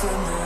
send me